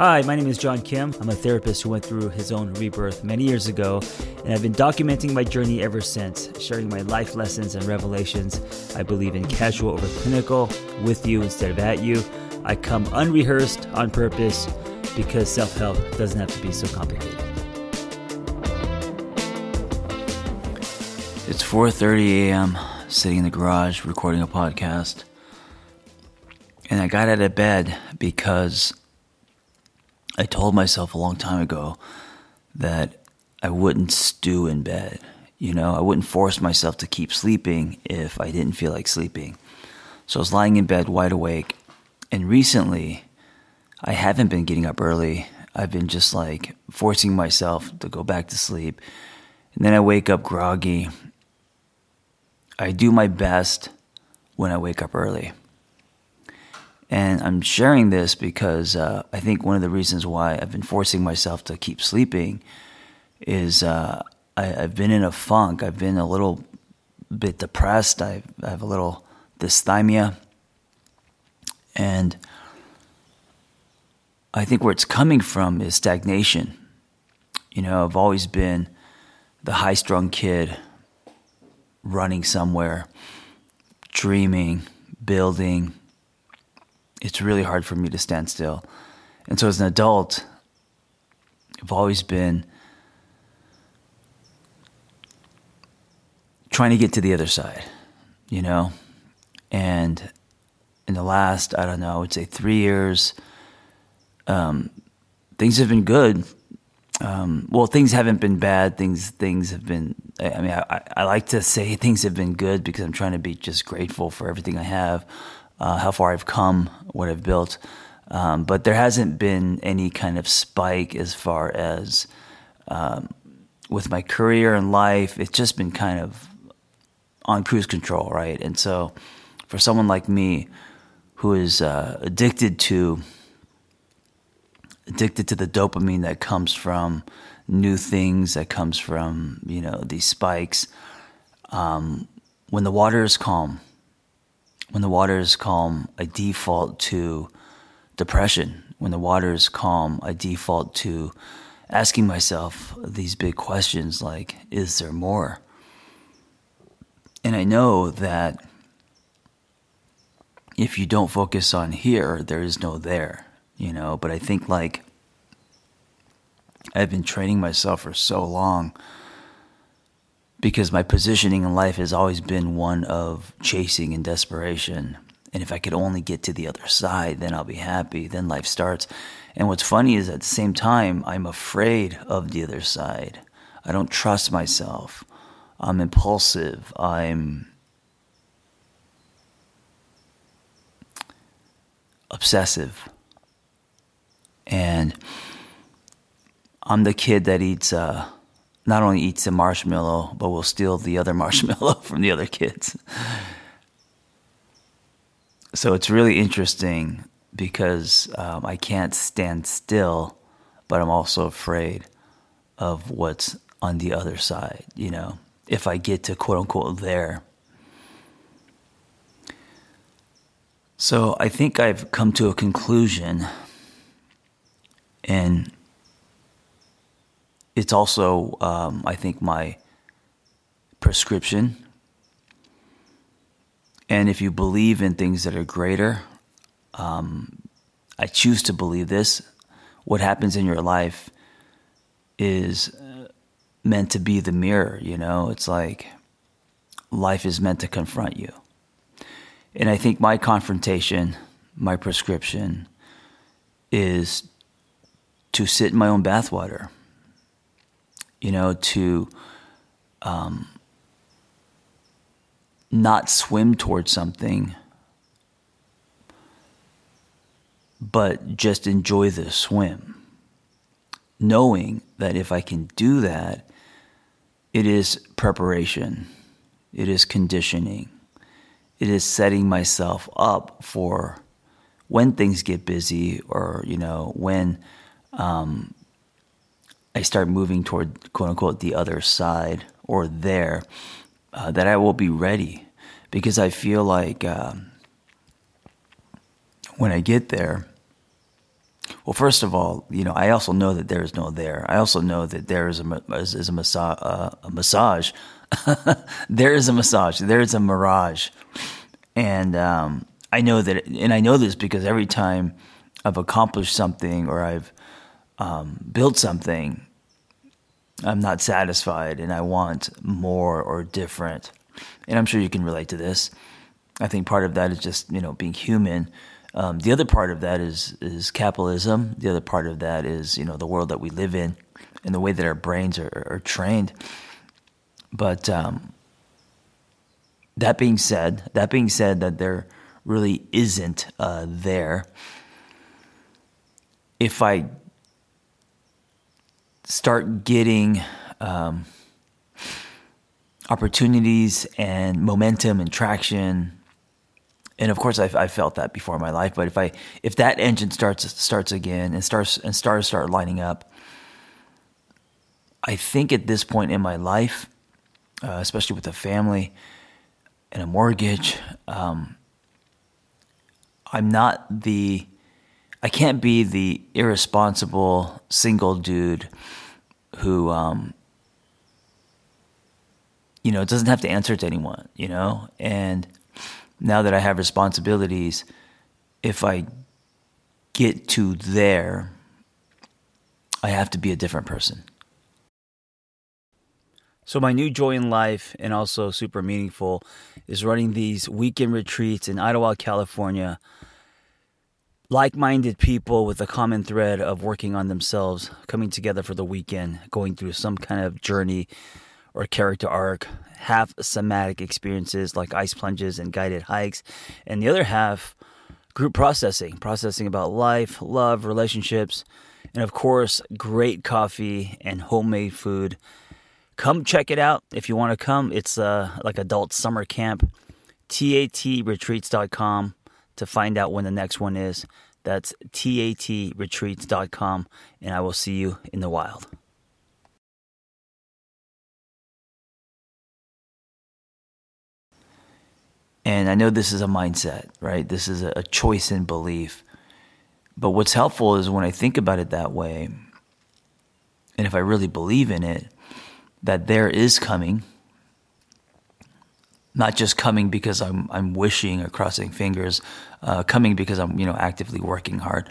Hi, my name is John Kim. I'm a therapist who went through his own rebirth many years ago, and I've been documenting my journey ever since, sharing my life lessons and revelations. I believe in casual over clinical, with you instead of at you. I come unrehearsed on purpose because self help doesn't have to be so complicated. It's 4:30 a.m. sitting in the garage recording a podcast. And I got out of bed because I told myself a long time ago that I wouldn't stew in bed. You know, I wouldn't force myself to keep sleeping if I didn't feel like sleeping. So I was lying in bed wide awake. And recently, I haven't been getting up early. I've been just like forcing myself to go back to sleep. And then I wake up groggy. I do my best when I wake up early. And I'm sharing this because uh, I think one of the reasons why I've been forcing myself to keep sleeping is uh, I, have been in a funk. I've been a little bit depressed. I, I have a little dysthymia. And I think where it's coming from is stagnation. You know, I've always been the high strung kid running somewhere, dreaming, building, it's really hard for me to stand still. And so as an adult, I've always been trying to get to the other side, you know? And in the last, I don't know, I would say three years, um, things have been good. Um, well, things haven't been bad. Things things have been. I mean, I, I like to say things have been good because I'm trying to be just grateful for everything I have uh, how far I've come, what I've built. Um, but there hasn't been any kind of spike as far as um, with my career and life. It's just been kind of on cruise control, right? And so for someone like me who is uh, addicted to addicted to the dopamine that comes from new things, that comes from you know these spikes. Um, when the water is calm, when the water is calm, I default to depression. When the water is calm, I default to asking myself these big questions like, is there more? And I know that if you don't focus on here, there is no there, you know. But I think like I've been training myself for so long because my positioning in life has always been one of chasing and desperation. And if I could only get to the other side, then I'll be happy. Then life starts. And what's funny is at the same time, I'm afraid of the other side. I don't trust myself. I'm impulsive. I'm obsessive. And I'm the kid that eats. Uh, not only eats the marshmallow, but will steal the other marshmallow from the other kids. So it's really interesting because um, I can't stand still, but I'm also afraid of what's on the other side, you know, if I get to quote unquote there. So I think I've come to a conclusion and it's also, um, I think, my prescription. And if you believe in things that are greater, um, I choose to believe this. What happens in your life is uh, meant to be the mirror, you know? It's like life is meant to confront you. And I think my confrontation, my prescription, is to sit in my own bathwater you know, to um, not swim towards something, but just enjoy the swim. Knowing that if I can do that, it is preparation, it is conditioning, it is setting myself up for when things get busy or, you know, when um, I start moving toward quote unquote the other side or there, uh, that I will be ready because I feel like um, when I get there, Well, first of all, you know, I also know that there is no there. I also know that there is a is, is a, massa- uh, a massage. there is a massage. There is a mirage, and um, I know that, and I know this because every time I've accomplished something or I've um, something, I'm not satisfied, and I want more or different. And I'm sure you can relate to this. I think part of that is just you know being human um, the other part of that is is capitalism. The other part of that is you know the world that we live in and the way that our brains are, are trained. But um, that being said, that being said, that there really isn't uh, there. If I start getting um, opportunities and momentum and traction. And of course I've, I've, felt that before in my life but if i if that engine starts starts again and starts and stars start lining up i think at this point in my life uh, especially with a family and a mortgage um, i'm not the i can't be the irresponsible single dude who um, you know doesn't have to answer to anyone you know and now that I have responsibilities, if I get to there, I have to be a different person. So, my new joy in life and also super meaningful is running these weekend retreats in Idyllwild, California. Like minded people with a common thread of working on themselves, coming together for the weekend, going through some kind of journey or character arc, half somatic experiences like ice plunges and guided hikes, and the other half group processing, processing about life, love, relationships, and of course, great coffee and homemade food. Come check it out if you want to come. It's uh, like adult summer camp. TATretreats.com to find out when the next one is. That's TATretreats.com, and I will see you in the wild. And I know this is a mindset, right? This is a choice in belief. But what's helpful is when I think about it that way, and if I really believe in it, that there is coming, not just coming because I'm I'm wishing or crossing fingers, uh, coming because I'm you know actively working hard,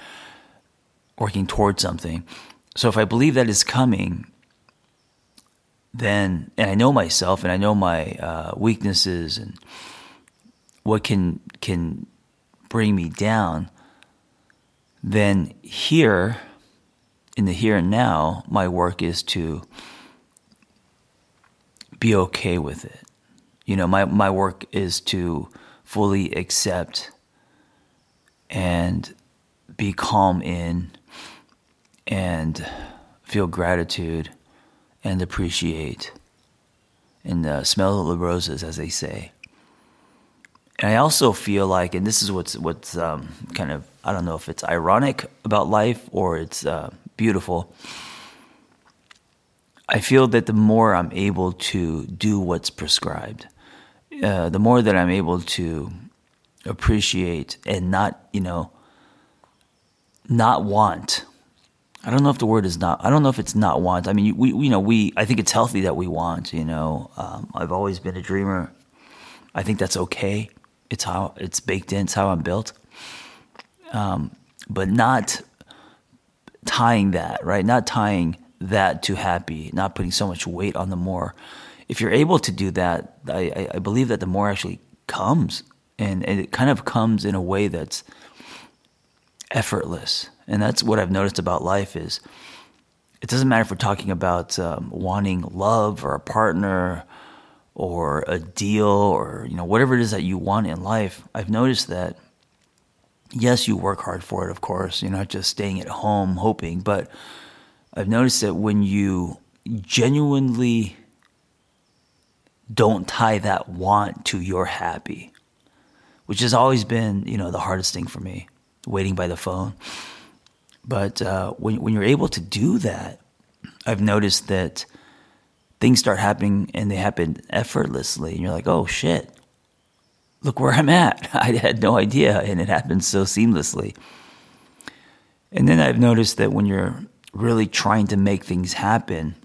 working towards something. So if I believe that is coming, then and I know myself and I know my uh, weaknesses and what can can bring me down, then here in the here and now, my work is to be okay with it. You know, my, my work is to fully accept and be calm in and feel gratitude and appreciate and uh, smell the roses, as they say. And I also feel like, and this is what's what's um, kind of I don't know if it's ironic about life or it's uh, beautiful. I feel that the more I'm able to do what's prescribed, uh, the more that I'm able to appreciate and not, you know, not want. I don't know if the word is not. I don't know if it's not want. I mean, we, you know, we. I think it's healthy that we want. You know, um, I've always been a dreamer. I think that's okay. It's how it's baked in. It's how I'm built. Um, but not tying that right. Not tying that to happy. Not putting so much weight on the more. If you're able to do that, I, I believe that the more actually comes, and, and it kind of comes in a way that's effortless. And that's what I've noticed about life is it doesn't matter if we're talking about um, wanting love or a partner or a deal or you know whatever it is that you want in life i've noticed that yes you work hard for it of course you're not just staying at home hoping but i've noticed that when you genuinely don't tie that want to your happy which has always been you know the hardest thing for me waiting by the phone but uh, when, when you're able to do that i've noticed that things start happening and they happen effortlessly. And you're like, oh shit, look where I'm at. I had no idea. And it happens so seamlessly. And then I've noticed that when you're really trying to make things happen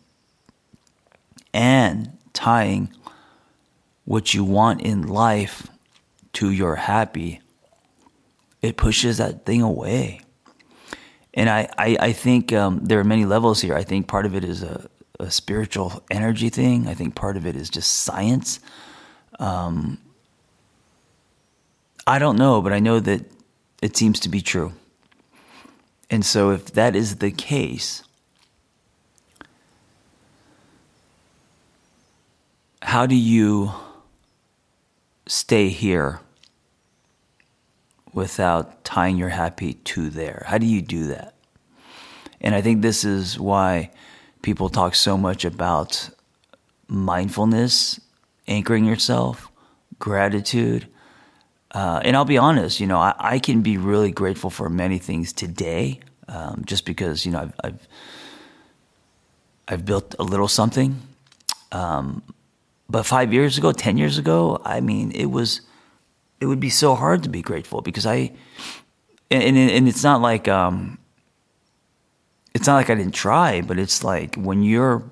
and tying what you want in life to your happy, it pushes that thing away. And I, I, I think um, there are many levels here. I think part of it is a, a spiritual energy thing. I think part of it is just science. Um, I don't know, but I know that it seems to be true. And so, if that is the case, how do you stay here without tying your happy to there? How do you do that? And I think this is why people talk so much about mindfulness, anchoring yourself, gratitude. Uh, and I'll be honest, you know, I, I, can be really grateful for many things today, um, just because you know I've, I've, I've built a little something. Um, but five years ago, ten years ago, I mean, it was it would be so hard to be grateful because I and and it's not like um it's not like I didn't try, but it's like when you're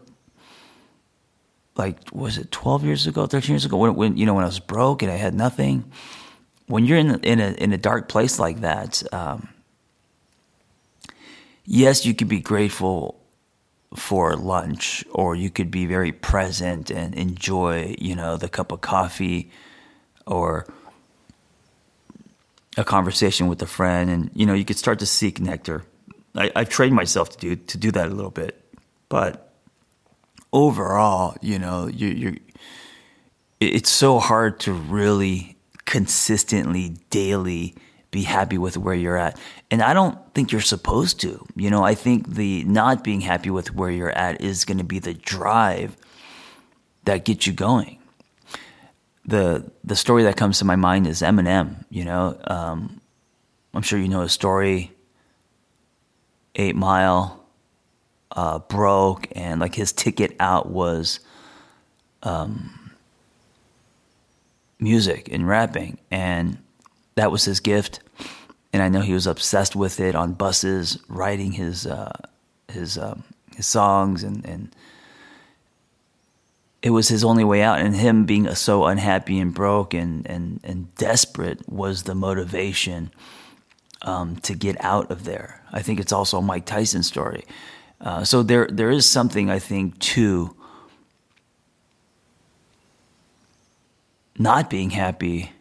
like was it 12 years ago, 13 years ago when, when you know when I was broke and I had nothing, when you're in in a in a dark place like that, um, yes, you could be grateful for lunch or you could be very present and enjoy, you know, the cup of coffee or a conversation with a friend. And you know you could start to seek nectar. I, have trained myself to do to do that a little bit. But overall you know you, you're it's so hard to really consistently daily be happy with where you're at and i don't think you're supposed to you know i think the not being happy with where you're at is going to be the drive that gets you going the the story that comes to my mind is Eminem. You know, um, I'm sure you know his story. Eight Mile uh, broke, and like his ticket out was um, music and rapping, and that was his gift. And I know he was obsessed with it on buses, writing his uh, his um, his songs and and it was his only way out. And him being so unhappy and broke and, and, and desperate was the motivation um, to get out of there. I think it's also mike tyson story. Uh, so there there is something i think to not being happy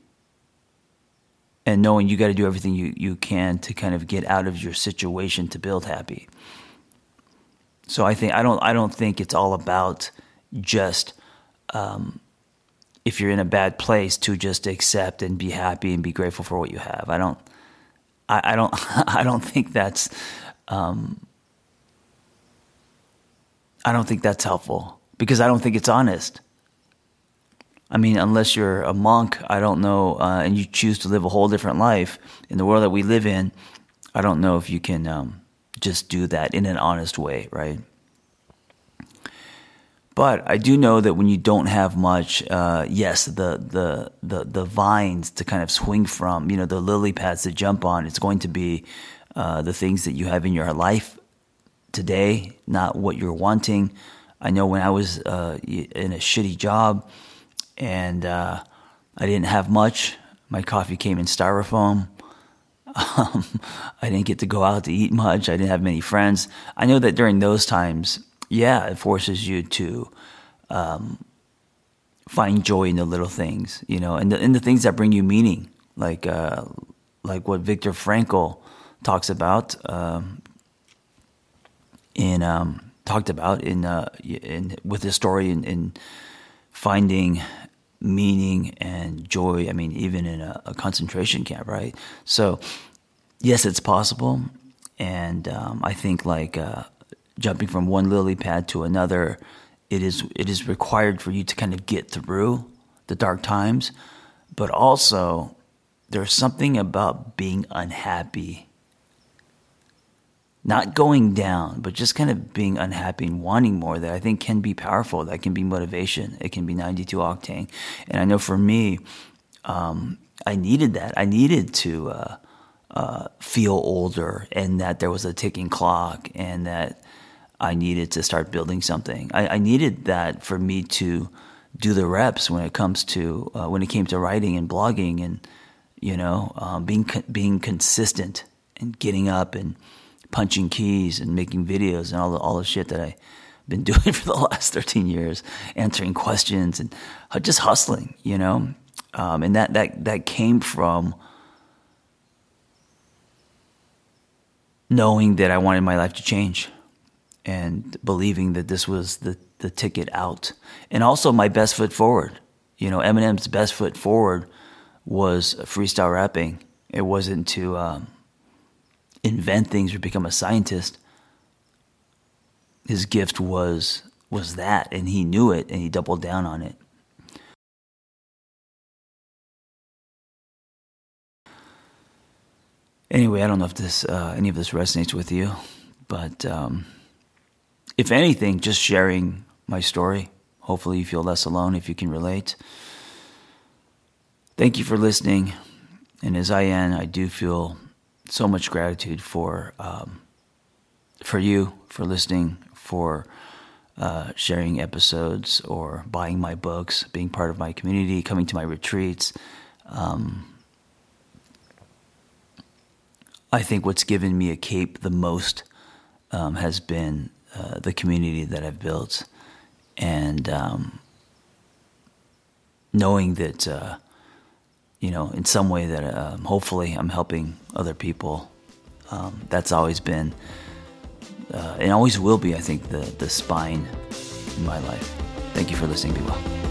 and knowing you got to do everything you, you can to kind of get out of your situation to build happy so i think i don't i don't think it's all about just um, if you're in a bad place to just accept and be happy and be grateful for what you have. I don't. I, I don't. I don't think that's. Um, I don't think that's helpful because I don't think it's honest. I mean, unless you're a monk, I don't know, uh, and you choose to live a whole different life in the world that we live in. I don't know if you can um, just do that in an honest way, right? But I do know that when you don't have much, uh, yes, the, the the the vines to kind of swing from, you know, the lily pads to jump on, it's going to be uh, the things that you have in your life today, not what you're wanting. I know when I was uh, in a shitty job and uh, I didn't have much, my coffee came in styrofoam. Um, I didn't get to go out to eat much. I didn't have many friends. I know that during those times, yeah, it forces you to um, find joy in the little things, you know, and the, and the things that bring you meaning, like uh, like what Viktor Frankl talks about um, in um, talked about in uh, in with his story in, in finding meaning and joy. I mean, even in a, a concentration camp, right? So, yes, it's possible, and um, I think like uh, jumping from one lily pad to another, it is it is required for you to kind of get through the dark times, but also there's something about being unhappy. Not going down, but just kind of being unhappy and wanting more that I think can be powerful. That can be motivation. It can be 92 octane. And I know for me, um, I needed that. I needed to uh, uh, feel older and that there was a ticking clock and that I needed to start building something. I, I needed that for me to do the reps when it comes to uh, when it came to writing and blogging and you know um, being being consistent and getting up and punching keys and making videos and all the all the shit that I've been doing for the last 13 years, answering questions and just hustling, you know? Um, and that, that, that came from knowing that I wanted my life to change and believing that this was the, the ticket out. And also my best foot forward. You know, Eminem's best foot forward was freestyle rapping. It wasn't to um, invent things or become a scientist. His gift was was that, and he knew it, and he doubled down on it. Anyway, I don't know if this uh, any of this resonates with you, but um, if anything, just sharing my story. Hopefully, you feel less alone if you can relate. Thank you for listening, and as I end, I do feel so much gratitude for um, for you for listening, for uh, sharing episodes, or buying my books, being part of my community, coming to my retreats. Um, I think what's given me a cape the most um, has been uh, the community that I've built, and um, knowing that uh, you know in some way that um, hopefully I'm helping other people. Um, that's always been uh, and always will be, I think, the the spine in my life. Thank you for listening. Be well.